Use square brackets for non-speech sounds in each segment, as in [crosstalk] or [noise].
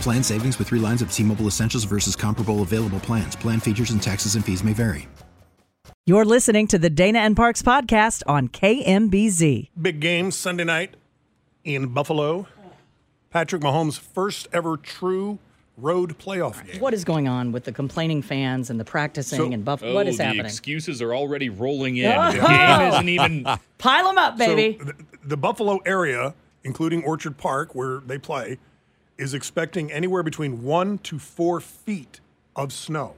Plan savings with three lines of T Mobile Essentials versus comparable available plans. Plan features and taxes and fees may vary. You're listening to the Dana and Parks podcast on KMBZ. Big game Sunday night in Buffalo. Patrick Mahomes' first ever true road playoff game. What is going on with the complaining fans and the practicing So- and Buff? Oh, what is the happening? excuses are already rolling in. Oh. [laughs] The game isn't even. Pile them up, baby. So the, the Buffalo area, including Orchard Park, where they play, is expecting anywhere between one to four feet of snow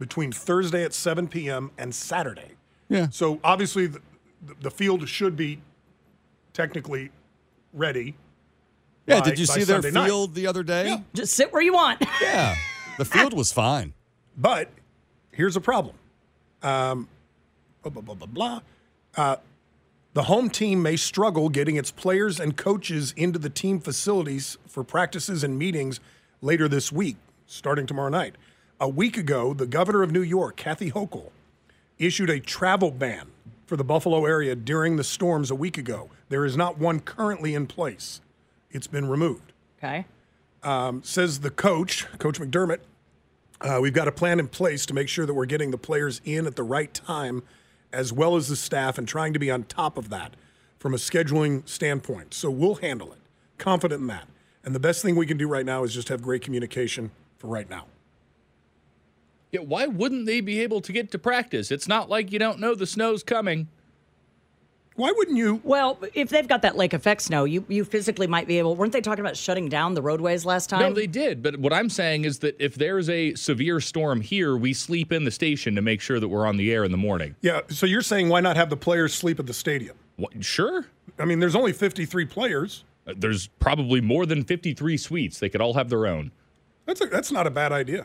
between Thursday at 7 p.m. and Saturday. Yeah. So obviously, the, the field should be technically ready. Yeah, by- did you see their Sunday night. field the other day? Yeah. Just sit where you want. [laughs] Yeah. The field was fine. But here's a problem. Um, blah, blah, blah, blah, blah. Uh, the home team may struggle getting its players and coaches into the team facilities for practices and meetings later this week, starting tomorrow night. A week ago, the governor of New York, Kathy Hochul, issued a travel ban for the Buffalo area during the storms a week ago. There is not one currently in place. It's been removed Okay. um, says the coach, Coach McDermott, uh, we've got a plan in place to make sure that we're getting the players in at the right time, as well as the staff, and trying to be on top of that from a scheduling standpoint. So we'll handle it. Confident in that. And the best thing we can do right now is just have great communication for right now. Yeah, why wouldn't they be able to get to practice? It's not like you don't know the snow's coming. Why wouldn't you? Well, if they've got that lake effect snow, you, you physically might be able. Weren't they talking about shutting down the roadways last time? No, they did. But what I'm saying is that if there's a severe storm here, we sleep in the station to make sure that we're on the air in the morning. Yeah, so you're saying why not have the players sleep at the stadium? What, sure. I mean, there's only 53 players. Uh, There's probably more than 53 suites. They could all have their own. That's, a, that's not a bad idea.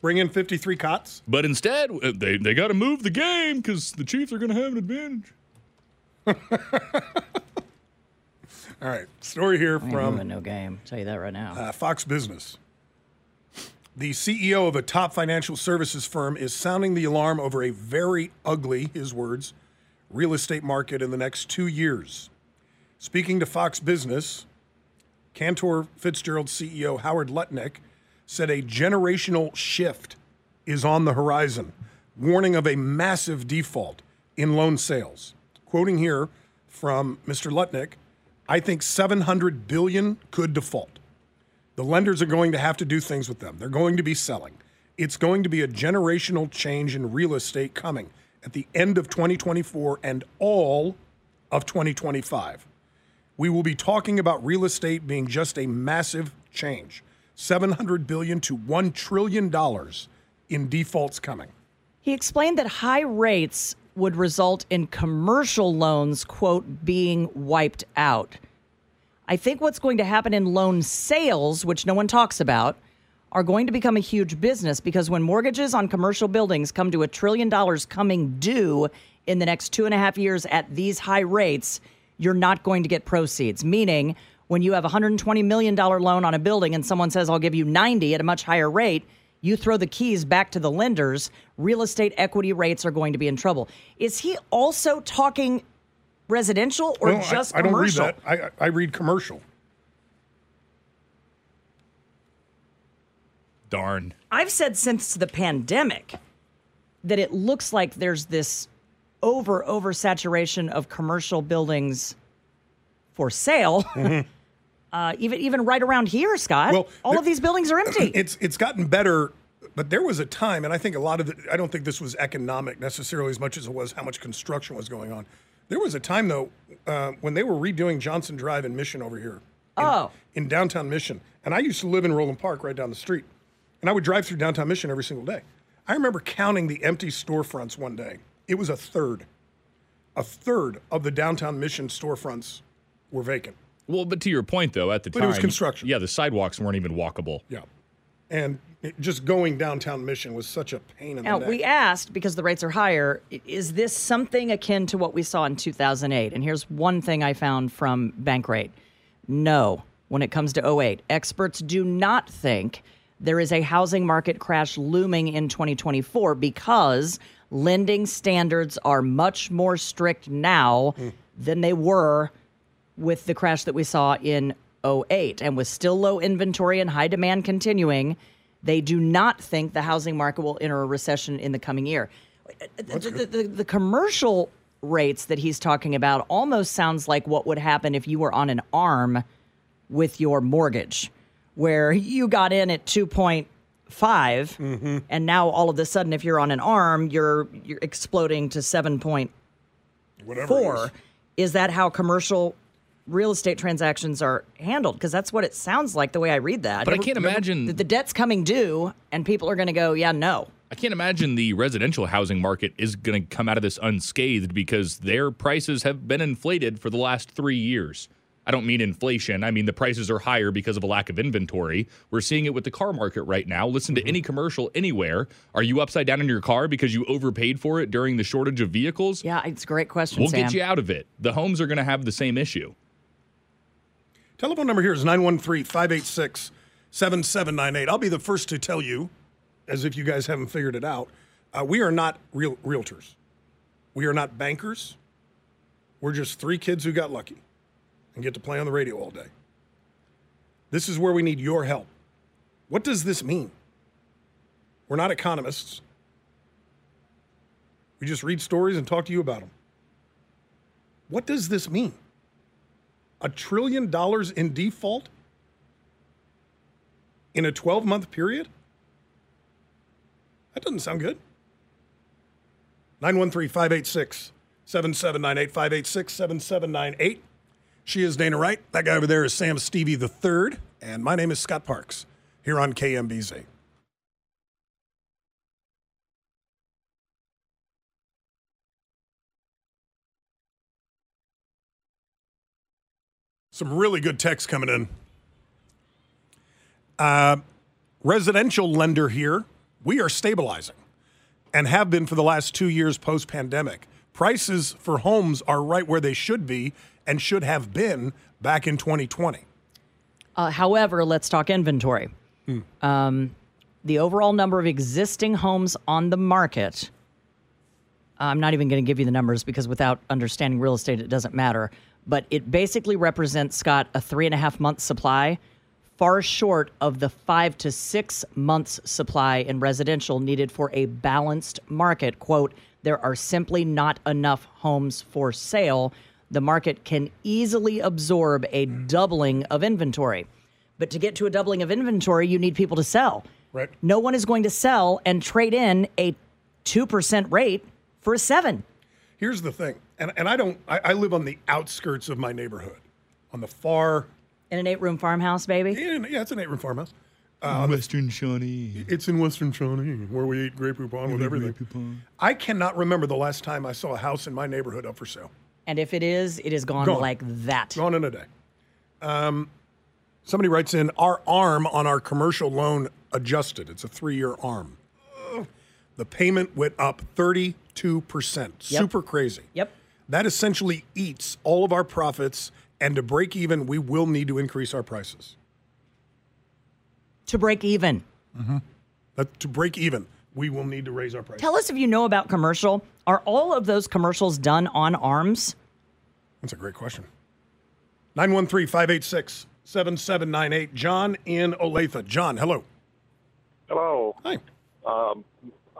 Bring in 53 cots. But instead, uh, they, they got to move the game because the Chiefs are going to have an advantage. [laughs] All right, story here Ain't from no game. Tell you that right now. uh, Fox Business. The CEO of a top financial services firm is sounding the alarm over a very ugly, his words, real estate market in the next two years. Speaking to Fox Business, Cantor Fitzgerald CEO Howard Lutnick said a generational shift is on the horizon, warning of a massive default in loan sales. Quoting here from Mr. Lutnick, I think 700 billion could default. The lenders are going to have to do things with them. They're going to be selling. It's going to be a generational change in real estate coming at the end of 2024 and all of 2025. We will be talking about real estate being just a massive change. 700 billion to 1 trillion dollars in defaults coming. He explained that high rates would result in commercial loans, quote, being wiped out. I think what's going to happen in loan sales, which no one talks about, are going to become a huge business because when mortgages on commercial buildings come to a trillion dollars coming due in the next two and a half years at these high rates, you're not going to get proceeds. Meaning, when you have a $120 million loan on a building and someone says, I'll give you 90 at a much higher rate, you throw the keys back to the lenders, real estate equity rates are going to be in trouble. Is he also talking residential or Well, I- just I, don't read that. I, I read commercial. Darn. I've said since the pandemic that it looks like there's this over oversaturation of commercial buildings for sale. Mm-hmm. Uh, even even right around here, Scott. Well, all there- of these buildings are empty. [clears throat] It's it's gotten better, but there was a time, and I think a lot of it. I don't think this was economic necessarily as much as it was how much construction was going on. There was a time though uh, when they were redoing Johnson Drive in Mission over here. in- Oh. in downtown Mission, and I used to live in Roeland Park, right down the street, and I would drive through downtown Mission every single day. I remember counting the empty storefronts one day. It was a third, a third of the downtown Mission storefronts were vacant. Well, but to your point though, at the But time, it was construction. Yeah, the sidewalks weren't even walkable. Yeah. And it, just going downtown Mission was such a pain in Now, the neck. we asked because the rates are higher, is this something akin to what we saw in 2008? And here's one thing I found from Bankrate. No, when it comes to 08, experts do not think there is a housing market crash looming in 2024 because lending standards are much more strict now hmm. than they were with the crash that we saw in 08 and with still low inventory and high demand continuing they do not think the housing market will enter a recession in the coming year. The, the, the, the commercial rates that he's talking about almost sounds like what would happen if you were on an arm with your mortgage where you got in at 2.5 mm-hmm. and now all of a sudden if you're on an arm you're you're exploding to 7.4 Whatever is. Is that how commercial real estate transactions are handled? Because that's what it sounds like the way I read that. But I can't imagine the, the debt's coming due, and people are going to go, yeah, no. I can't imagine the residential housing market is going to come out of this unscathed because their prices have been inflated for the last three years. I don't mean inflation. I mean the prices are higher because of a lack of inventory. We're seeing it with the car market right now. Listen to mm-hmm. any commercial anywhere. Are you upside down in your car because you overpaid for it during the shortage of vehicles? Yeah, it's a great question, We'll Sam. get you out of it. The homes are going to have the same issue. Telephone number here is 913 586 7798. I'll be the first to tell you, as if you guys haven't figured it out, uh, we are not real realtors. We are not bankers. We're just three kids who got lucky and get to play on the radio all day. This is where we need your help. What does this mean? We're not economists. We just read stories and talk to you about them. What does this mean? A trillion dollars in default in a 12 month period? That doesn't sound good. 913 586 7798 586 7798. She is Dana Wright. That guy over there is Sam Stevie the third, And my name is Scott Parks here on KMBZ. Some really good text coming in. Uh, residential lender here. We are stabilizing and have been for the last two years post pandemic. Prices for homes are right where they should be and should have been back in 2020. Uh, however, let's talk inventory. Um, the overall number of existing homes on the market. I'm not even going to give you the numbers because without understanding real estate, it doesn't matter. But it basically represents, Scott, a three and a half month supply, far short of the five to six months supply in residential needed for a balanced market. Quote, there are simply not enough homes for sale. The market can easily absorb a doubling of inventory. But to get to a doubling of inventory, you need people to sell. Right. No one is going to sell and trade in a 2% rate for a seven. Here's the thing, and, and I don't, I, I live on the outskirts of my neighborhood, on the far, In an eight room farmhouse, baby. yeah, yeah it's an eight room farmhouse. Western Shawnee. It's in Western Shawnee, where we eat Grey Poupon with everything. I cannot remember the last time I saw a house in my neighborhood up for sale. And if it is, it is gone, Gone. like that. Gone in a day. Um, somebody writes in, our arm on our commercial loan adjusted. It's a three year arm. Ugh. The payment went up 32%. Super crazy. Yep. That essentially eats all of our profits. And to break even, we will need to increase our prices. To break even. That, to break even, we will need to raise our prices. Tell us if you know about commercial. Are all of those commercials done on arms? That's a great question. 913 586 7798. John in Olathe. John, hello. Hello. Hi. Um,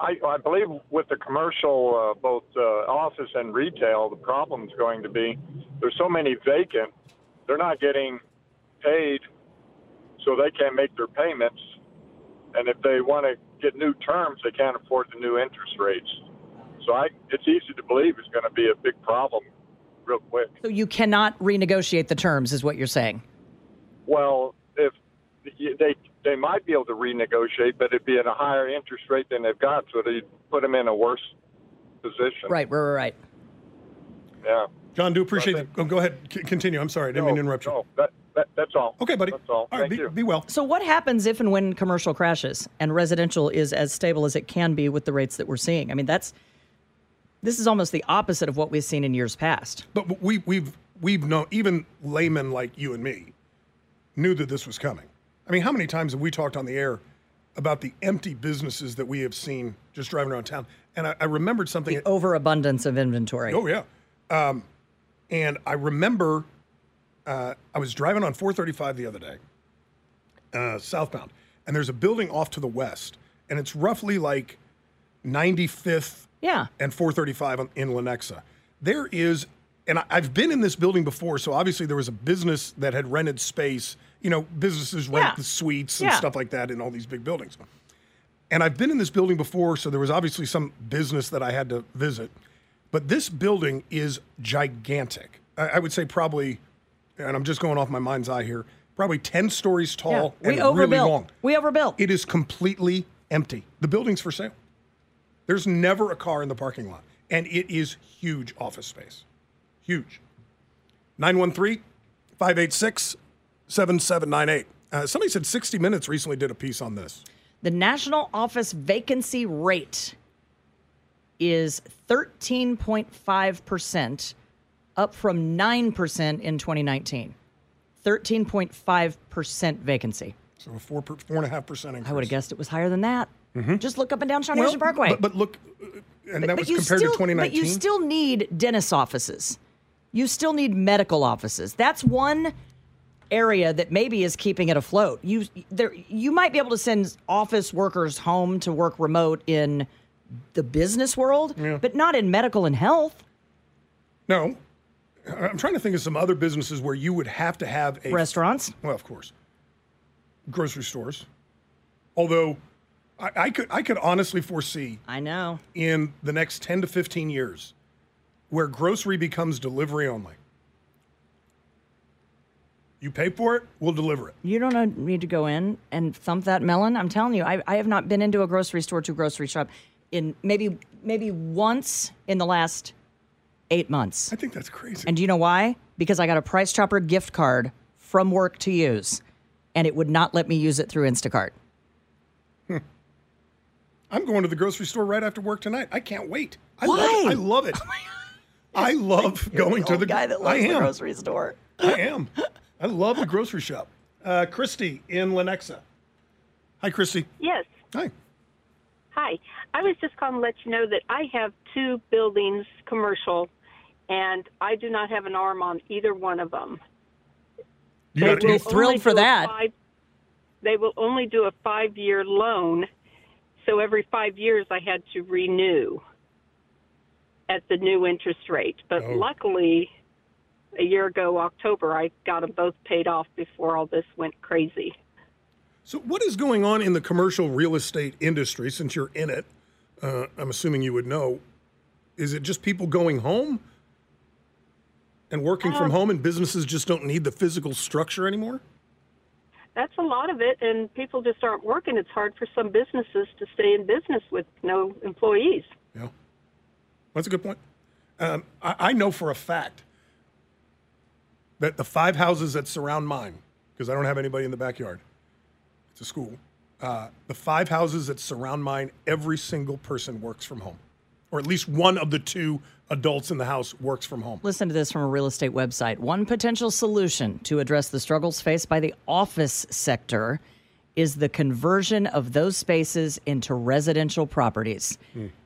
I, I believe with the commercial, uh, both uh, office and retail, the problem is going to be there's so many vacant, they're not getting paid, so they can't make their payments. And if they want to get new terms, they can't afford the new interest rates. So I, it's easy to believe it's going to be a big problem real quick. So you cannot renegotiate the terms, is what you're saying. Well, if they they might be able to renegotiate, but it'd be at a higher interest rate than they've got, so they'd put them in a worse position. Right, right, right, right. Yeah. John, do appreciate it. Oh, go ahead. C- continue. I'm sorry. I didn't mean to interrupt you. No, that, that, that's all. Okay, buddy. That's all. All right, Thank be, you. be well. So what happens if and when commercial crashes and residential is as stable as it can be with the rates that we're seeing? I mean, that's this is almost the opposite of what we've seen in years past. But we, we've we've known even laymen like you and me knew that this was coming. I mean, how many times have we talked on the air about the empty businesses that we have seen just driving around town? And I, I remembered something. The overabundance of inventory. Oh yeah, um, and I remember uh, I was driving on 435 the other day, uh, southbound, and there's a building off to the west, and it's roughly like 95th Yeah. and 435 in Lenexa. There is, and I- I've been in this building before, so obviously there was a business that had rented space. You know, businesses rent Yeah. the suites and Yeah. stuff like that in all these big buildings. And I've been in this building before, so there was obviously some business that I had to visit. But this building is gigantic. I, I would say probably, and I'm just going off my mind's eye here, probably 10 stories Yeah. tall We and overbuilt. really long. We overbuilt. It is completely empty. The building's for sale. There's never a car in the parking lot, and it is huge office space. Huge. 913 586 7798. Uh, Somebody said 60 Minutes recently did a piece on this. The national office vacancy rate is 13.5%, up from 9% in 2019. 13.5% vacancy. So a four, per, four and a half percent increase. I would have guessed it was higher than that. Just look up and down Shawnee Well, Mission Parkway. But, but look, uh, and that was compared still, to 2019. But you still need dentist offices. You still need medical offices. That's one area that maybe is keeping it afloat. You there you might be able to send office workers home to work remote in the business world, but not in medical and health. no. I'm trying to think of some other businesses where you would have to have a Restaurants. Well, of course. Grocery stores. Although I, I could I could honestly foresee I know. in the next 10 to 15 years where grocery becomes delivery only. You pay for it, we'll deliver it. You don't need to go in and thump that melon. I'm telling you, I, I have not been into a grocery store to grocery shop in maybe maybe once in the last eight months. I think that's crazy. And do you know why? Because I got a Price Chopper gift card from work to use, and it would not let me use it through Instacart. Hmm. I'm going to the grocery store right after work tonight. I can't wait. I love Why? it. I love it. [laughs] I love going to Old the guy that I loves the grocery store. I am. [laughs] I love the grocery shop. Uh, Christy in Lenexa. Hi, Christy. Yes. Hi. Hi. I was just calling to let you know that I have two buildings, commercial, and I do not have an arm on either one of them. You got will- to thrilled for that. Five, they will only do a five-year loan, so every five years I had to renew at the new interest rate. But Oh. luckily, a year ago, October, I got them both paid off before all this went crazy. So, what is going on in the commercial real estate industry since you're in it? Uh, I'm assuming you would know. Is it just people going home and working from home, and businesses just don't need the physical structure anymore? That's a lot of it, and people just aren't working. It's hard for some businesses to stay in business with no employees. Yeah, that's a good point. Um, I, I know for a fact that the five houses that surround mine, because I don't have anybody in the backyard, it's a school. Uh, the five houses that surround mine, every single person works from home, or at least one of the two adults in the house works from home. Listen to this from a real estate website. One potential solution to address the struggles faced by the office sector is the conversion of those spaces into residential properties.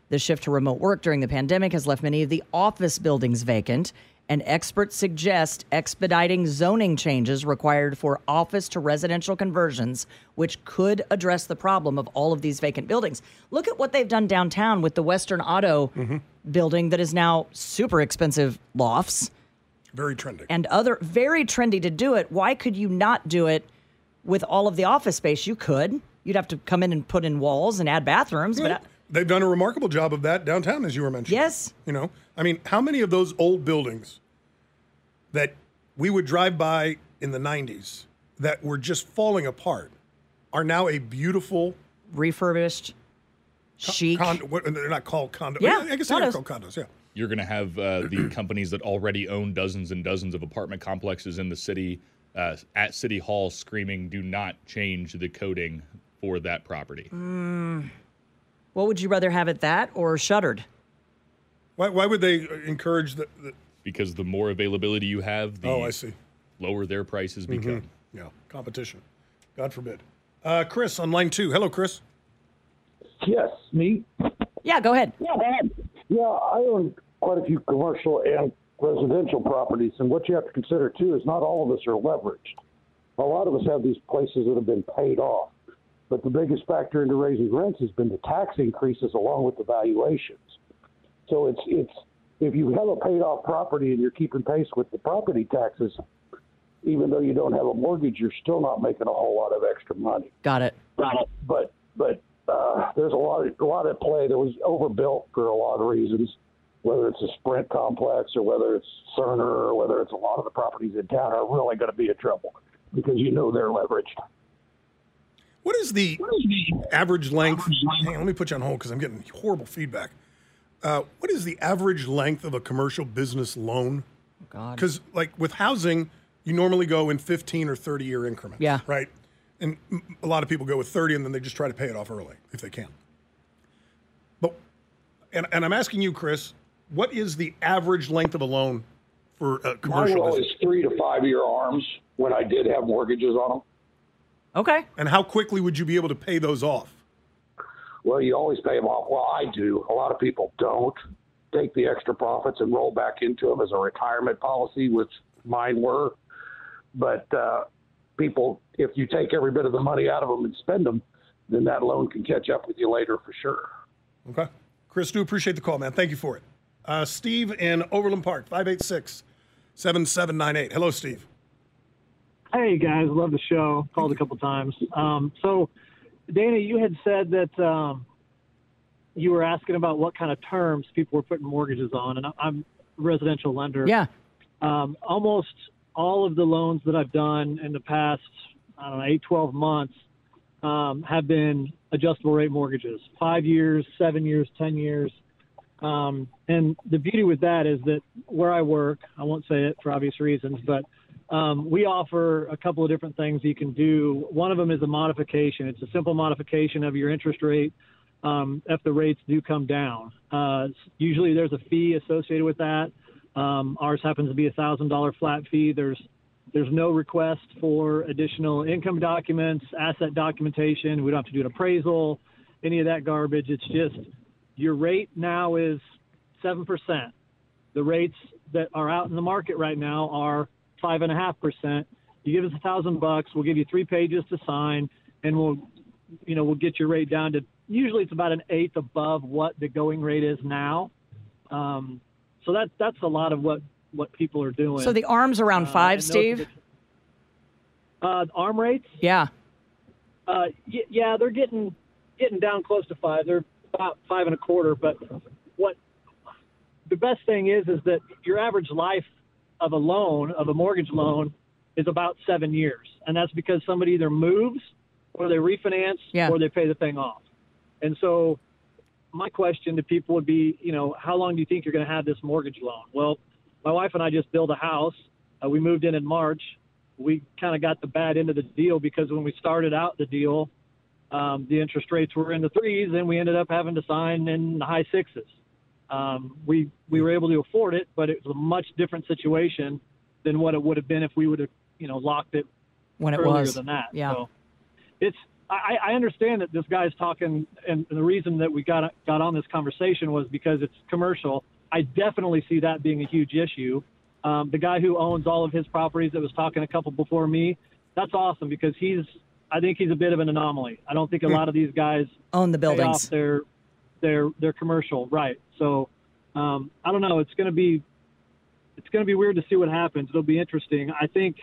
The shift to remote work during the pandemic has left many of the office buildings vacant, and experts suggest expediting zoning changes required for office to residential conversions, which could address the problem of all of these vacant buildings. Look at what they've done downtown with the Western Auto mm-hmm. building that is now super expensive lofts. Very trendy. and other very trendy to do it. Why could you not do it with all of the office space? You could. You'd have to come in and put in walls and add bathrooms, but mm-hmm. I- They've done a remarkable job of that downtown, as you were mentioning. Yes. You know, I mean, how many of those old buildings that we would drive by in the 90s that were just falling apart are now a beautiful refurbished, chic. Con- what, they're not called condos. Yeah, I guess they are condos. called condos. Yeah. You're going to have uh, the [clears throat] companies that already own dozens and dozens of apartment complexes in the city uh, at City Hall screaming, do not change the coding for that property. Mm. What would you rather have it that or shuttered? Why, why would they encourage the, the Because the more availability you have, the Oh, I see. lower their prices Mhm. become. Yeah, competition. God forbid. Uh, Chris on line two. Hello, Chris. Yes, me. Yeah, go ahead. Yeah, go ahead. Yeah, I own quite a few commercial and residential properties, and what you have to consider too is not all of us are leveraged. A lot of us have these places that have been paid off, but the biggest factor into raising rents has been the tax increases along with the valuations. So it's it's if you have a paid off property and you're keeping pace with the property taxes, even though you don't have a mortgage, you're still not making a whole lot of extra money. Got it. Got it. But but uh, there's a lot of, a lot at play. There was overbuilt for a lot of reasons, whether it's a Sprint complex or whether it's Cerner or whether it's a lot of the properties in town are really going to be in trouble because you know they're leveraged. What is the average length? Hang on, let me put you on hold because I'm getting horrible feedback. Uh, what is the average length of a commercial business loan? God. Because like with housing, you normally go in 15 or 30 year increments. Yeah. Right. And a lot of people go with 30 and then they just try to pay it off early if they can. But and, and I'm asking you, Chris, what is the average length of a loan for a Mine commercial were always business? three to five year arms when I did have mortgages on them. Okay. And how quickly would you be able to pay those off? Well, you always pay them off. Well, I do. A lot of people don't take the extra profits and roll back into them as a retirement policy, which mine were. But uh, people, if you take every bit of the money out of them and spend them, then that loan can catch up with you later for sure. Okay. Chris, do appreciate the call, man. Thank you for it. Uh, Steve in Overland Park, 586 7798. Hello, Steve. Hey guys, love the show. Called a couple times. Um, so, Dana, you had said that um, you were asking about what kind of terms people were putting mortgages on, and I'm a residential lender. Yeah. Um, almost all of the loans that I've done in the past, I don't know, eight, 12 months um, have been adjustable rate mortgages. Five years, seven years, 10 years. Um, and the beauty with that is that where I work, I won't say it for obvious reasons, but um, we offer a couple of different things you can do. One of them is a modification. It's a simple modification of your interest rate um, if the rates do come down. Uh, usually there's a fee associated with that. Um, ours happens to be a thousand dollar flat fee. There's there's no request for additional income documents, asset documentation. We don't have to do an appraisal, any of that garbage. It's just your rate now is seven percent. The rates that are out in the market right now are five and a half percent. You give us a thousand bucks, we'll give you three pages to sign, and we'll, you know, we'll get your rate down to. Usually, it's about an eighth above what the going rate is now. Um, so that's that's a lot of what what people are doing. So the arms around Uh, five, those Steve? Uh, arm rates? Yeah. Uh, y- yeah, they're getting getting down close to five. They're about five and a quarter. But what the best thing is is that your average life of a loan of a mortgage loan is about seven years, and that's because somebody either moves or they refinance Yeah. or they pay the thing off. And so, my question to people would be, you know, how long do you think you're going to have this mortgage loan? Well, my wife and I just built a house. Uh, we moved in in March. We kind of got the bad end of the deal because when we started out the deal, um, the interest rates were in the threes, and we ended up having to sign in the high sixes. Um, we we were able to afford it, but it was a much different situation than what it would have been if we would have, you know, locked it When it earlier was. than that. Yeah. So it's I, I understand that this guy's talking, and the reason that we got got on this conversation was because it's commercial. I definitely see that being a huge issue. Um, the guy who owns all of his properties that was talking a couple before me, that's awesome because he's I think he's a bit of an anomaly. I don't think a Hmm. lot of these guys Own the pay off buildings. their their their commercial right. So um, I don't know. It's going to be it's going to be weird to see what happens. It'll be interesting. I think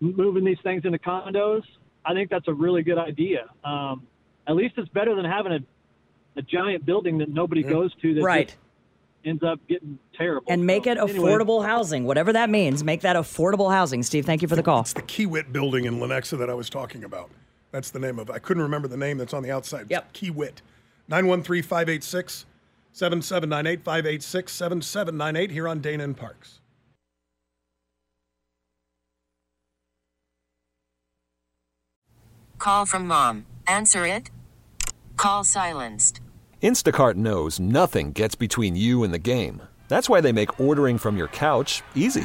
moving these things into condos, I think that's a really good idea. Um, at least it's better than having a, a giant building that nobody goes to that Right. just ends up getting terrible. And make it Anyway. affordable housing, whatever that means. Make that affordable housing. Steve, thank you for the call. It's the Kiewit building in Lenexa that I was talking about. That's the name of it. I couldn't remember the name that's on the outside. Yep. Kiewit. 913 586 7798 586 7798 here on Dana and Parks. Call from mom. Answer it. Call silenced. Instacart knows nothing gets between you and the game. That's why they make ordering from your couch easy.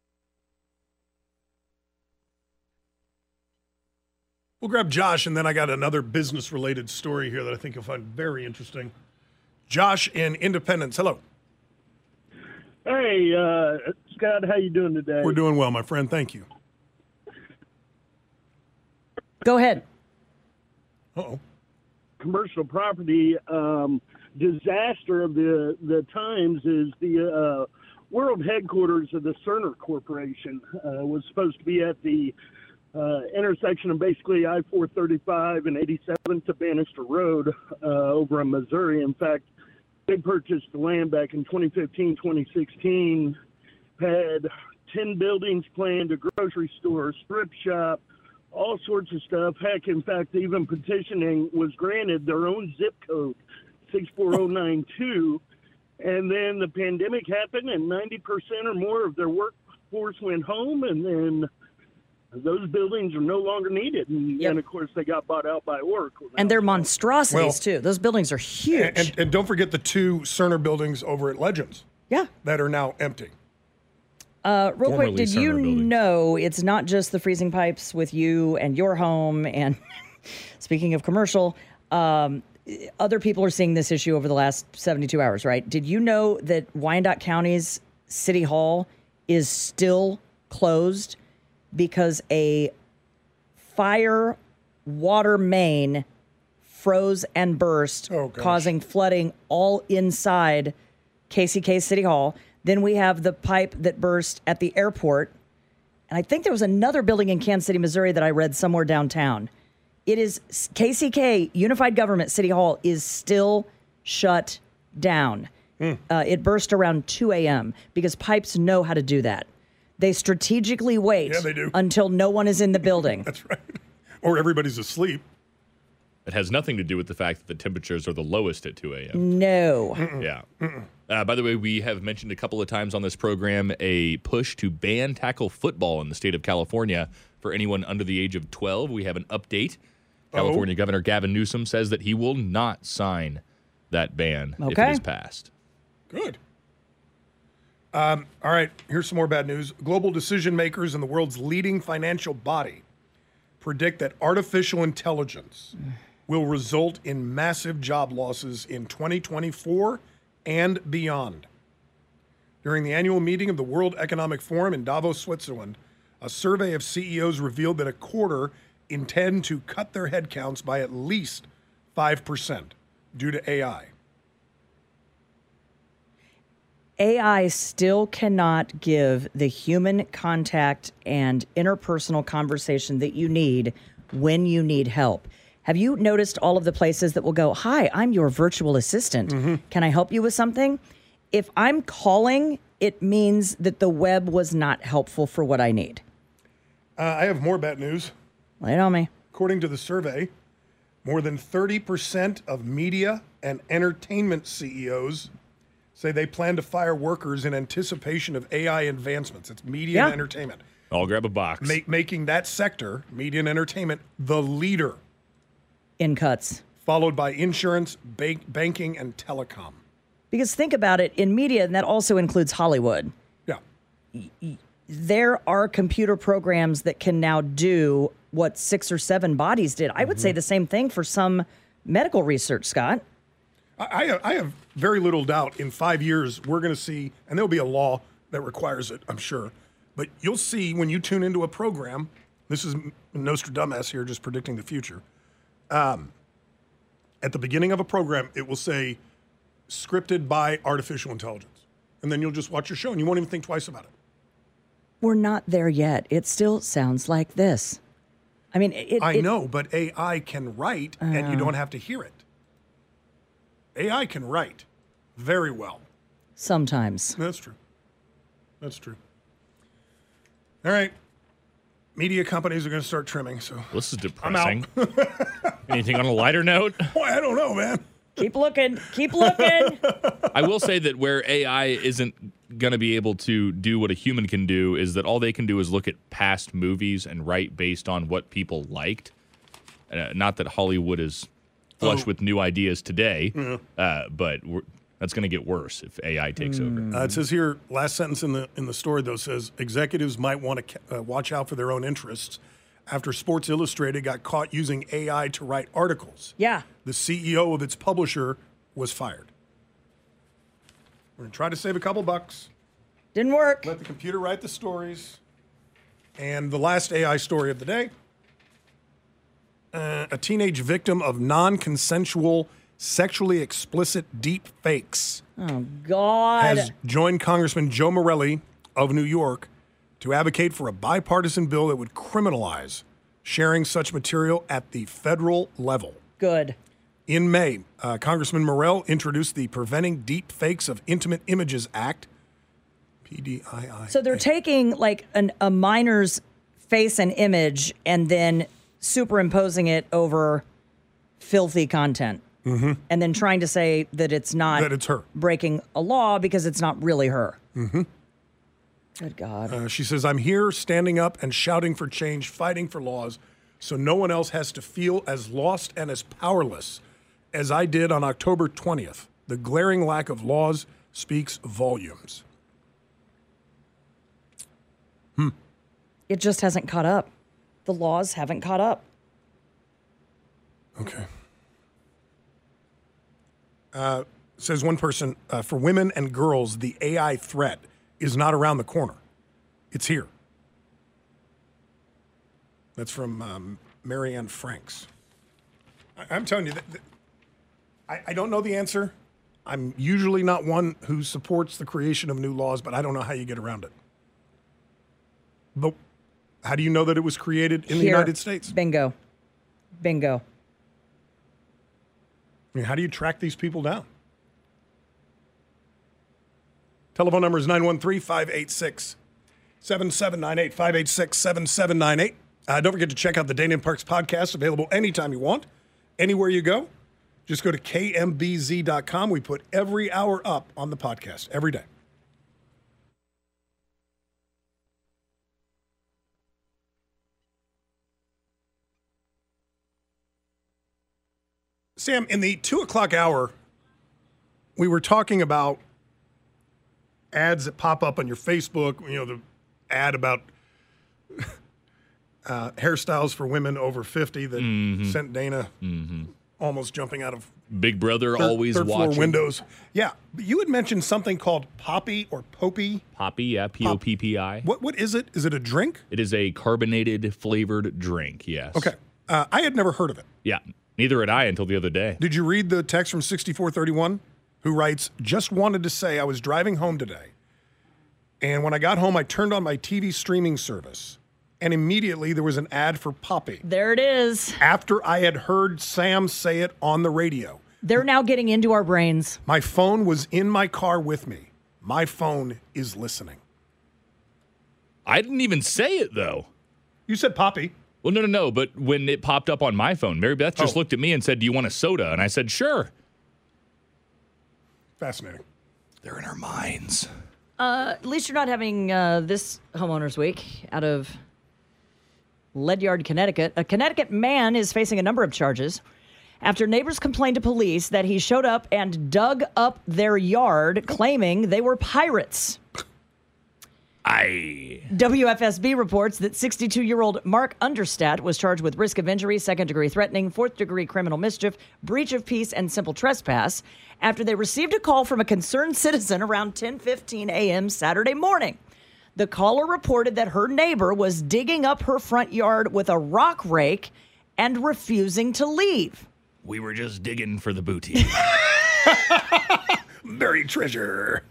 We'll grab Josh, and then I got another business related story here that I think you'll find very interesting. Josh in Independence. Hello. Hey, uh, Scott, how you doing today? We're doing well, my friend. Thank you. Go ahead. Uh-oh. Commercial property um, disaster of the the times is the uh, world headquarters of the Cerner Corporation uh, was supposed to be at the uh, intersection of basically I 435 and 87 to Bannister Road uh, over in Missouri. In fact, they purchased the land back in 2015, 2016, had 10 buildings planned, a grocery store, strip shop, all sorts of stuff. Heck, in fact, even petitioning was granted their own zip code, 64092. And then the pandemic happened, and 90% or more of their workforce went home, and then those buildings are no longer needed. And, and of course, they got bought out by Oracle. And they're monstrosities, Well- too. Those buildings are huge. And, and, and don't forget the two Cerner buildings over at Legends. Yeah. That are now empty. Uh, real quick, Formerly did you buildings. know it's not just the freezing pipes with you and your home? And [laughs] speaking of commercial, um, other people are seeing this issue over the last 72 hours, right? Did you know that Wyandotte County's City Hall is still closed because a fire water main froze and burst, causing flooding all inside KCK City Hall. Then we have the pipe that burst at the airport. And I think there was another building in Kansas City, Missouri that I read somewhere downtown. It is KCK, Unified Government City Hall, is still shut down. Uh, it burst around 2 a.m. because pipes know how to do that. They strategically wait Yeah, they do. until no one is in the building. [laughs] That's right. Or everybody's asleep. It has nothing to do with the fact that the temperatures are the lowest at 2 a.m. No. Yeah. Uh, by the way, we have mentioned a couple of times on this program a push to ban tackle football in the state of California for anyone under the age of 12. We have an update. California Governor Gavin Newsom says that he will not sign that ban if it Okay. passed. Good. Um, all right, here's some more bad news. Global decision makers in the world's leading financial body predict that artificial intelligence will result in massive job losses in 2024 and beyond. During the annual meeting of the World Economic Forum in Davos, Switzerland, a survey of CEOs revealed that a quarter intend to cut their headcounts by at least 5%, due to AI. AI still cannot give the human contact and interpersonal conversation that you need when you need help. Have you noticed all of the places that will go, Hi, I'm your virtual assistant. Can I help you with something? If I'm calling, it means that the web was not helpful for what I need. Uh, I have more bad news. Lay it on me. According to the survey, more than 30% of media and entertainment CEOs say they plan to fire workers in anticipation of AI advancements. It's media Yeah. and entertainment. I'll grab a box. Ma- making that sector, media and entertainment, the leader, In cuts. followed by insurance, bank, banking, and telecom. Because think about it in media, and that also includes Hollywood. Yeah. There are computer programs that can now do what six or seven bodies did. I would say mm-hmm. the same thing for some medical research, Scott. I, I, have, very little doubt in five years we're going to see, and there'll be a law that requires it, I'm sure. But you'll see when you tune into a program, this is Nostradamus here, just predicting the future. Um, at the beginning of a program, it will say scripted by artificial intelligence. And then you'll just watch your show and you won't even think twice about it. We're not there yet. It still sounds like this. I mean, it, I it- know, but AI can write and you Uh. don't have to hear it. AI can write very well. sometimes. That's true. That's true. All right. Media companies are going to start trimming. So This is I'm out. depressing. [laughs] [laughs] Anything on a lighter note? Boy, I don't know, man. Keep looking. Keep looking. [laughs] I will say that where AI isn't going to be able to do what a human can do is that all they can do is look at past movies and write based on what people liked. Uh, not that Hollywood is flush Oh. with new ideas today, Yeah. uh, but we're, that's going to get worse if AI takes over. Uh, it says here, last sentence in the in the story though says executives might want to uh, watch out for their own interests after Sports Illustrated got caught using AI to write articles. Yeah. The CEO of its publisher was fired. We're gonna try to save a couple bucks. Didn't work. Let the computer write the stories. And the last AI story of the day uh, a teenage victim of non consensual, sexually explicit deep fakes Oh, God. has joined Congressman Joe Morelle of New York to advocate for a bipartisan bill that would criminalize sharing such material at the federal level. Good. In May, uh, Congressman Morelle introduced the Preventing Deep Fakes of Intimate Images Act, PDII. So they're taking like an, a minor's face and image and then superimposing it over filthy content. Mhm. And then trying to say that it's not That it's her. breaking a law because it's not really her. Mm-hmm. Good God. Uh, she says, I'm here standing up and shouting for change, fighting for laws, so no one else has to feel as lost and as powerless as I did on October 20th. The glaring lack of laws speaks volumes. It just hasn't caught up. The laws haven't caught up. Okay. Uh, says one person uh, for women and girls, the AI threat is not around the corner, it's here. That's from um, Mary Anne Franks. I- I'm telling you, that- I, I don't know the answer. I'm usually not one who supports the creation of new laws, but I don't know how you get around it. But how do you know that it was created in the United States? Bingo. Bingo. I mean, how do you track these people down? Telephone number is 913 586 7798. 586 7798. Uh, Don't forget to check out the Dana and Parks podcast, available anytime you want, anywhere you go. Just go to kmbz.com. We put every hour up on the podcast every day. Sam, in the two o'clock hour, we were talking about ads that pop up on your Facebook. You know, the ad about [laughs] uh, hairstyles for women over 50 that Mhm. sent Dana Mm-hmm. almost jumping out of Big Brother third, always third watching. windows. Yeah, but you had mentioned something called Poppi or Popey. Poppi, yeah, P O P P I. What what is it? Is it a drink? It is a carbonated flavored drink. Yes. Okay, uh, I had never heard of it. Yeah, Neither had I until the other day. Did you read the text from 6431 who writes, Just wanted to say I was driving home today. And when I got home, I turned on my TV streaming service. And immediately there was an ad for Poppi. There it is. After I had heard Sam say it on the radio. They're now getting into our brains. My phone was in my car with me. My phone is listening. I didn't even say it though. You said Poppi. Well, no, no, no. But when it popped up on my phone, Mary Beth just Oh. looked at me and said, "Do you want a soda?" And I said, "Sure." Fascinating. They're in our minds. Uh, at least you're not having uh, this homeowners week out of Ledyard, Connecticut. A Connecticut man is facing a number of charges after neighbors complained to police that he showed up and dug up their yard, claiming they were pirates. I WFSB reports that 62 year old Mark Understat was charged with risk of injury, second degree threatening, fourth degree criminal mischief, breach of peace, and simple trespass after they received a call from a concerned citizen around 10:15 a.m. Saturday morning. The caller reported that her neighbor was digging up her front yard with a rock rake and refusing to leave. we were just digging for the booty. [laughs] Buried treasure.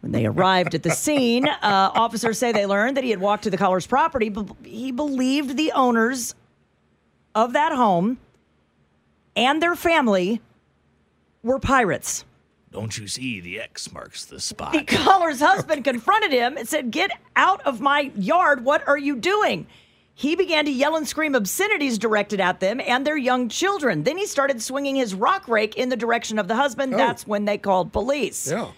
Arr. When they arrived at the scene, uh, officers say they learned that he had walked to the caller's property, but he believed the owners of that home and their family were pirates. Don't you see the X marks the spot? The caller's husband confronted him and said, Get out of my yard. What are you doing? He began to yell and scream obscenities directed at them and their young children. Then he started swinging his rock rake in the direction of the husband. That's when they called police. Yeah.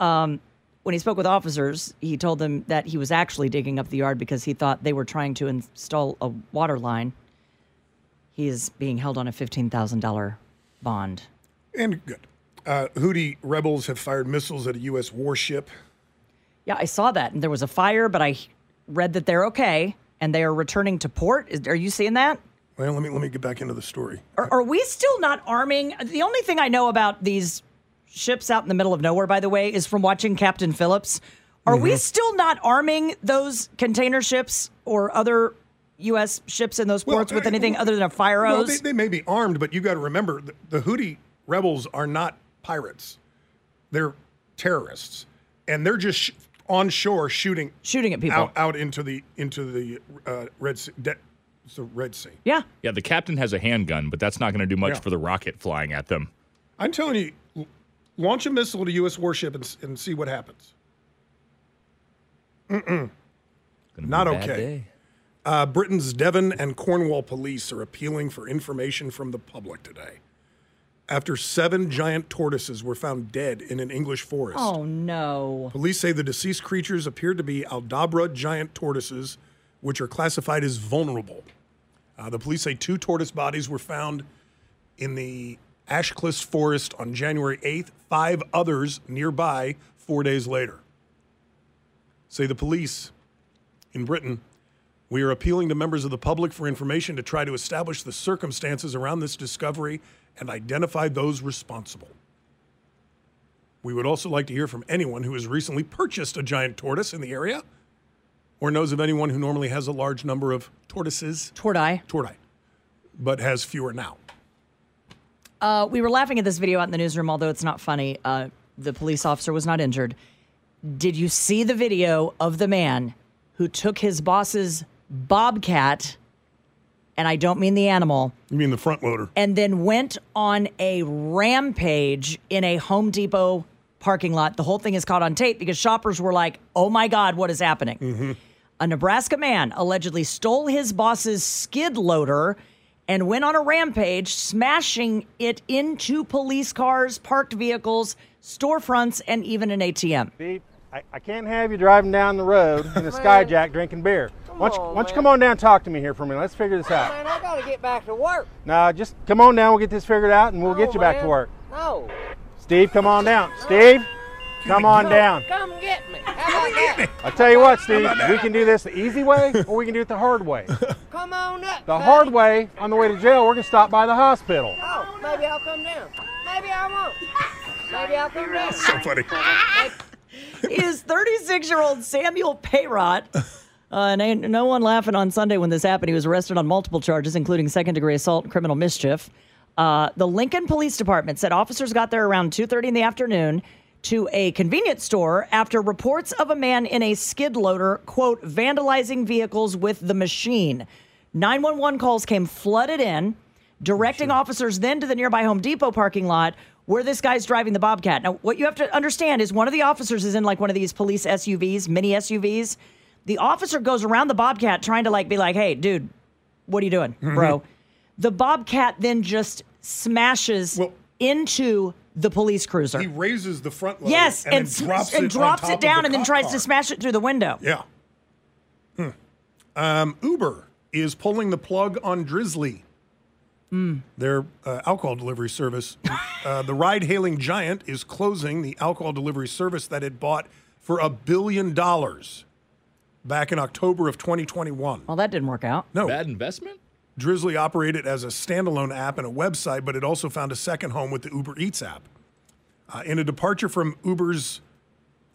Um, when he spoke with officers, he told them that he was actually digging up the yard because he thought they were trying to install a water line. He is being held on a $15,000 bond. And good. Uh, Houthi rebels have fired missiles at a U.S. warship. Yeah, I saw that. And there was a fire, but I read that they're okay and they are returning to port. Is, are you seeing that? Well, let me let me get back into the story. Are, are we still not arming? The only thing I know about these ships out in the middle of nowhere, by the way, is from watching Captain Phillips. Are we Mhm. still not arming those container ships or other U.S. ships in those ports with anything other than a fire Well, hose? they, they may be armed, but you got to remember the, the Houthi rebels are not pirates; they're terrorists, and they're just sh- on shore shooting shooting at people out, out into the into the uh, Red Sea. De- it's the Red Sea. Yeah. Yeah, the captain has a handgun, but that's not going to do much Yeah. for the rocket flying at them. I'm telling you, l- launch a missile to U.S. warship and, and see what happens. Mm-mm. Not okay. Uh, Britain's Devon and Cornwall police are appealing for information from the public today. After seven giant tortoises were found dead in an English forest. Oh, no. Police say the deceased creatures appeared to be Aldabra giant tortoises, which are classified as vulnerable. Uh, the police say two tortoise bodies were found in the Ashclyst Forest on January 8th, five others nearby four days later. Say the police in Britain, we are appealing to members of the public for information to try to establish the circumstances around this discovery and identify those responsible. We would also like to hear from anyone who has recently purchased a giant tortoise in the area or knows of anyone who normally has a large number of tortoises. Torti. Torti. But has fewer now. Uh, we were laughing at this video out in the newsroom, although it's not funny. Uh, the police officer was not injured. Did you see the video of the man who took his boss's bobcat, and I don't mean the animal, You mean the front loader? and then went on a rampage in a Home Depot parking lot? The whole thing is caught on tape because shoppers were like, oh my God, what is happening? A Nebraska man allegedly stole his boss's skid loader and went on a rampage, smashing it into police cars, parked vehicles, storefronts, and even an ATM. Beep. I, I can't have you driving down the road in a [laughs] Skyjack drinking beer. Why don't, you, why don't you come on down and talk to me here for a minute? Let's figure this out. Man, I gotta get back to work. Nah, just come on down. We'll get this figured out and we'll No, get you back to work. No. Steve, come on down. Steve, come on No, down. Come get me. How about that? I'll tell you what, Steve, we can do this the easy way or we can do it the hard way. [laughs] Come on up. The buddy. hard way, on the way to jail, we're going to stop by the hospital. Oh, maybe I'll come down. Maybe I won't. Maybe I'll come down. So funny. [laughs] is 36 year old Samuel Payrot Uh, and ain't no one laughing on Sunday when this happened. He was arrested on multiple charges, including second degree assault and criminal mischief. Uh, the Lincoln Police Department said officers got there around 2:30 in the afternoon to a convenience store after reports of a man in a skid loader, quote, vandalizing vehicles with the machine. 911 calls came flooded in, directing officers then to the nearby Home Depot parking lot where this guy's driving the Bobcat. Now, what you have to understand is one of the officers is in like one of these police SUVs, mini SUVs. The officer goes around the Bobcat trying to like be like, "Hey, dude, what are you doing, mm-hmm. bro?" The Bobcat then just smashes into the police cruiser. He raises the front load yes, and, and, then drops and it, drops it down and then tries car. to smash it through the window. Yeah. Hmm. Um, Uber is pulling the plug on Drizzly, Hmm. their uh, alcohol delivery service. uh, the ride-hailing giant is closing the alcohol delivery service that it bought for a billion dollars back in October of 2021. Well, that didn't work out. No. Bad investment? Drizzly operated as a standalone app and a website, but it also found a second home with the Uber Eats app. Uh, in a departure from Uber's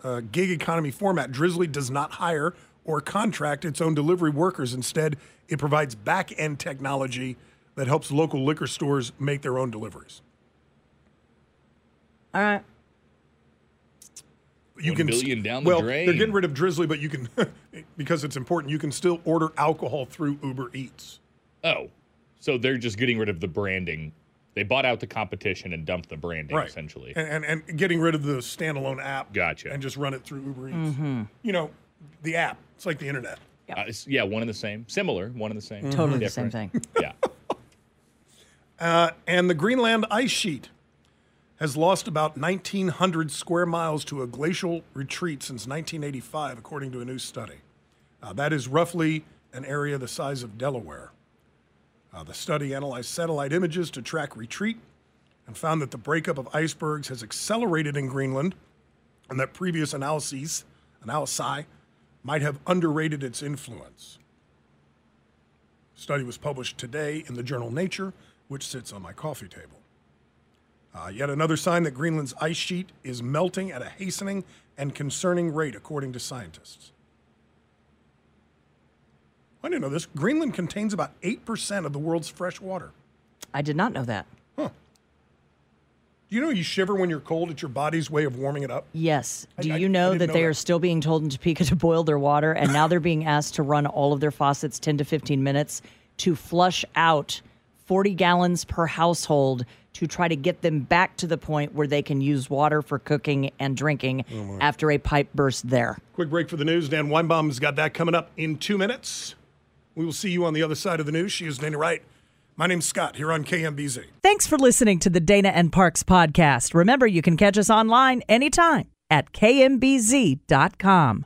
uh, gig economy format, Drizzly does not hire or contract its own delivery workers. Instead, it provides back end technology that helps local liquor stores make their own deliveries. All right. You One billion down the well, drain. they're getting rid of Drizzly, but you can [laughs] because it's important. You can still order alcohol through Uber Eats. Oh, so they're just getting rid of the branding. They bought out the competition and dumped the branding right. essentially. and, and and getting rid of the standalone app. Gotcha. And just run it through Uber Eats. Mhm. You know, the app. It's like the internet. Uh, yeah, one and the same. Similar, one and the same. Totally the same Different. thing. Yeah. [laughs] Uh, and the Greenland ice sheet has lost about 1,900 square miles to a glacial retreat since 1985, according to a new study. Uh, that is roughly an area the size of Delaware. Uh, the study analyzed satellite images to track retreat and found that the breakup of icebergs has accelerated in Greenland and that previous analyses, analysi, might have underrated its influence. Study was published today in the journal Nature, which sits on my coffee table. Uh, yet another sign that Greenland's ice sheet is melting at a hastening and concerning rate, according to scientists. I didn't know this. Greenland contains about 8% of the world's fresh water. I did not know that. Huh. Do you know you shiver when you're cold? It's your body's way of warming it up. Yes. Do I- you I know didn't that know they that. are still being told in Topeka to boil their water, and now they're being asked to run all of their faucets 10 to 15 minutes to flush out 40 gallons per household to try to get them back to the point where they can use water for cooking and drinking Oh, after a pipe burst there. Quick break for the news. Dan Weinbaum's got that coming up in two minutes. We will see you on the other side of the news. She is Dana Wright. My name's Scott here on KMBZ. Thanks for listening to the Dana and Parks podcast. Remember, you can catch us online anytime at kmbz.com.